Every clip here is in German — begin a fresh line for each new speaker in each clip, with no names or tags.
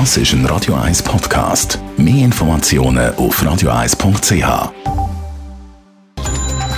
Das ist ein Radio 1 Podcast. Mehr Informationen auf radio1.ch.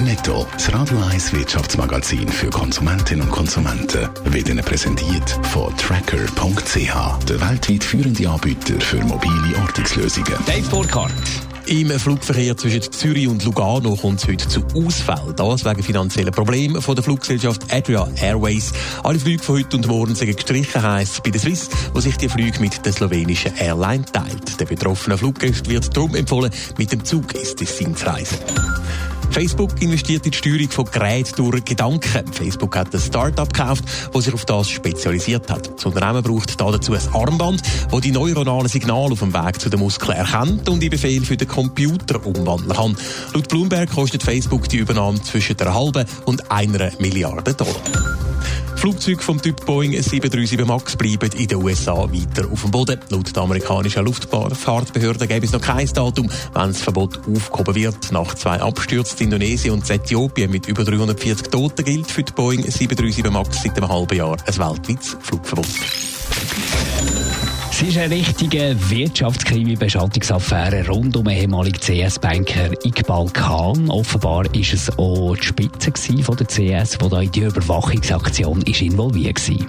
Netto, das Radio 1 Wirtschaftsmagazin für Konsumentinnen und Konsumenten, wird Ihnen präsentiert von Tracker.ch, der weltweit führende Anbieter für mobile Ortungslösungen.
Dave Burkhardt. Im Flugverkehr zwischen Zürich und Lugano kommt es heute zu Ausfällen. Das wegen finanzieller Probleme von der Fluggesellschaft Adria Airways. Alle Flüge von heute und morgen sind gestrichen, heisst bei der Swiss, wo sich die Flüge mit der slowenischen Airline teilt. Der betroffene Fluggast wird darum empfohlen, mit dem Zug ins Tessin zu reisen. Facebook investiert in die Steuerung von Geräten durch Gedanken. Facebook hat ein Start-up gekauft, das sich auf das spezialisiert hat. Das Unternehmen braucht dazu ein Armband, das die neuronalen Signale auf dem Weg zu den Muskeln erkennt und die Befehl für den Computer umwandeln kann. Laut Bloomberg kostet Facebook die Übernahme zwischen einer halben und einer Milliarde Dollar. Flugzeuge vom Typ Boeing 737 MAX bleiben in den USA weiter auf dem Boden. Laut der amerikanischen Luftfahrtbehörde gäbe es noch kein Datum, wenn das Verbot aufgehoben wird. Nach zwei Abstürzen in Indonesien und Äthiopien mit über 340 Toten gilt für die Boeing 737 MAX seit einem halben Jahr ein weltweites Flugverbot.
Es ist eine richtige Wirtschaftskrimi-Beschattungsaffäre rund um den ehemaligen CS-Banker Iqbal Khan. Offenbar ist es auch die Spitze von der CS, die da in die Überwachungsaktion ist involviert war.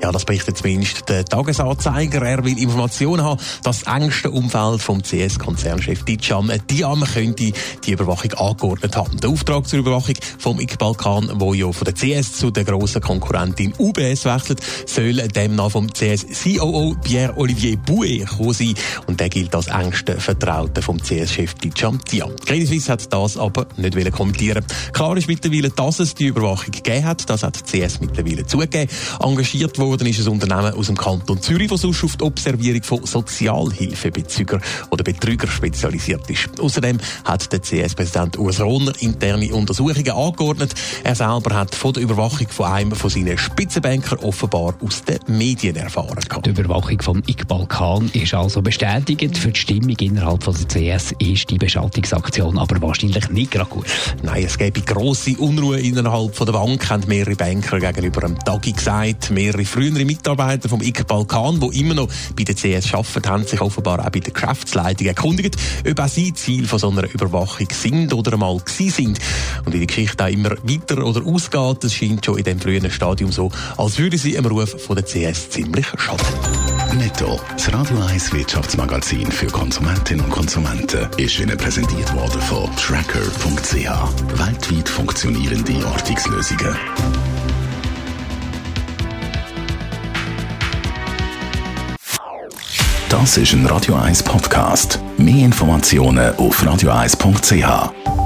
Ja, das berichtet zumindest der Tagesanzeiger. Er will Informationen haben, dass das engste Umfeld vom CS-Konzernchef Dijan Diam könnte die Überwachung angeordnet haben. Der Auftrag zur Überwachung vom Iqbal Khan, der ja von der CS zu der grossen Konkurrentin UBS wechselt, soll demnach vom CS-COO Pierre Olivier Olivier Bouet gekommen sein. Und der gilt als engster Vertrauter vom CS-Chef Dijan Tian. Credit Suisse hat das aber nicht kommentieren Klar ist mittlerweile, dass es die Überwachung gegeben hat. Das hat CS mittlerweile zugegeben. Engagiert worden ist ein Unternehmen aus dem Kanton Zürich, das sonst auf die Observierung von Sozialhilfebezügern oder Betrüger spezialisiert ist. Außerdem hat der CS-Präsident Urs Rohner interne Untersuchungen angeordnet. Er selber hat von der Überwachung von einem von seinen Spitzenbanker offenbar aus den Medien erfahren.
Die Überwachung vom Balkan ist also bestätigt. Für die Stimmung innerhalb von der CS ist die Beschattungsaktion aber wahrscheinlich nicht gerade gut.
Nein, es gäbe grosse Unruhe innerhalb von der Bank, haben mehrere Banker gegenüber dem Tagi gesagt. Mehrere frühere Mitarbeiter vom IK Balkan, die immer noch bei der CS arbeiten, haben sich offenbar auch bei der Geschäftsleitung erkundigt, ob auch sie Ziel von so einer Überwachung sind oder einmal gewesen sind. Und wie die Geschichte auch immer weiter oder ausgeht, das scheint schon in dem frühen Stadium so, als würde sie im Ruf von der CS ziemlich schaden.
Netto, das Radio 1 Wirtschaftsmagazin für Konsumentinnen und Konsumenten, ist Ihnen präsentiert worden von Tracker.ch. Weltweit funktionierende Ortungslösungen. Das ist ein Radio 1 Podcast. Mehr Informationen auf radio1.ch.